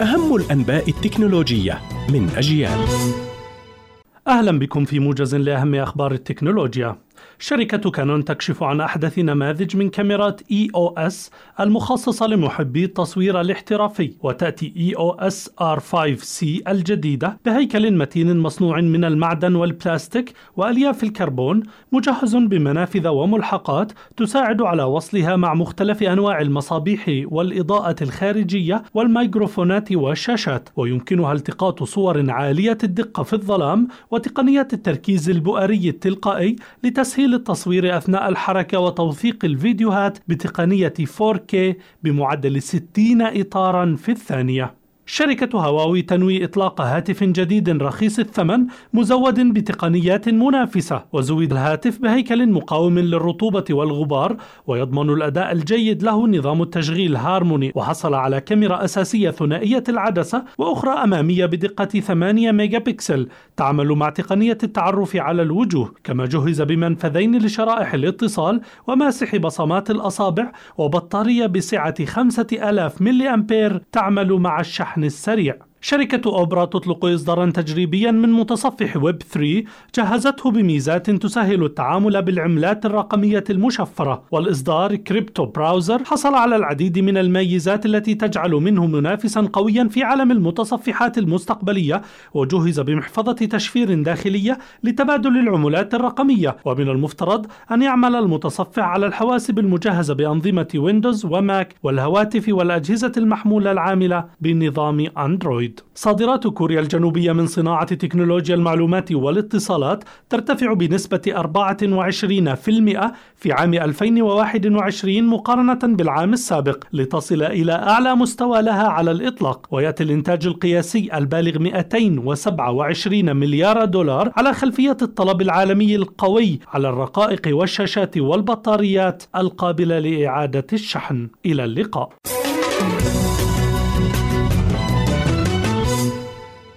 أهم الأنباء التكنولوجية من أجيال. أهلا بكم في موجز لأهم أخبار التكنولوجيا. شركة كانون تكشف عن أحدث نماذج من كاميرات EOS المخصصة لمحبي التصوير الاحترافي وتأتي EOS R5C الجديدة بهيكل متين مصنوع من المعدن والبلاستيك وألياف الكربون مجهز بمنافذ وملحقات تساعد على وصلها مع مختلف أنواع المصابيح والإضاءة الخارجية والميكروفونات والشاشات ويمكنها التقاط صور عالية الدقة في الظلام وتقنيات التركيز البؤري التلقائي تسجيل التصوير أثناء الحركة وتوثيق الفيديوهات بتقنية 4K بمعدل 60 إطارا في الثانية. شركة هواوي تنوي إطلاق هاتف جديد رخيص الثمن مزود بتقنيات منافسة وزود الهاتف بهيكل مقاوم للرطوبة والغبار ويضمن الأداء الجيد له نظام التشغيل هارموني. وحصل على كاميرا أساسية ثنائية العدسة وأخرى أمامية بدقة 8 ميجا بكسل تعمل مع تقنية التعرف على الوجوه. كما جهز بمنفذين لشرائح الاتصال وماسح بصمات الأصابع وبطارية بسعة 5000 ملي أمبير تعمل مع الشحن. الشحن السريع. شركة أوبرا تطلق إصدارا تجريبيا من متصفح ويب 3 جهزته بميزات تسهل التعامل بالعملات الرقمية المشفرة والإصدار Crypto Browser حصل على العديد من الميزات التي تجعل منه منافسا قويا في عالم المتصفحات المستقبلية وجهز بمحفظة تشفير داخلية لتبادل العملات الرقمية. ومن المفترض أن يعمل المتصفح على الحواسب المجهزة بأنظمة ويندوز وماك والهواتف والأجهزة المحمولة العاملة بنظام أندرويد. الجديد صادرات كوريا الجنوبية من صناعة تكنولوجيا المعلومات والاتصالات ترتفع بنسبة 24% في عام 2021 مقارنة بالعام السابق لتصل إلى أعلى مستوى لها على الإطلاق ويأتي الإنتاج القياسي البالغ 227 مليار دولار على خلفية الطلب العالمي القوي على الرقائق والشاشات والبطاريات القابلة لإعادة الشحن. إلى اللقاء.